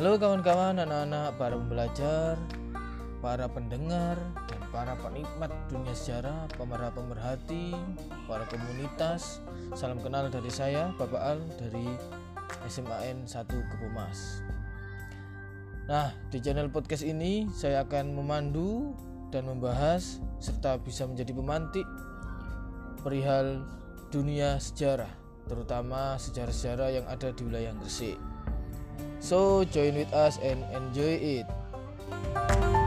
Halo kawan-kawan, anak-anak, para pembelajar, para pendengar, dan para penikmat dunia sejarah, pemerhati pemerhati, para komunitas. Salam kenal dari saya, Bapak Al dari SMAN 1 Kepumas. Nah, di channel podcast ini saya akan memandu dan membahas serta bisa menjadi pemantik perihal dunia sejarah, terutama sejarah-sejarah yang ada di wilayah Gresik. So join with us and enjoy it.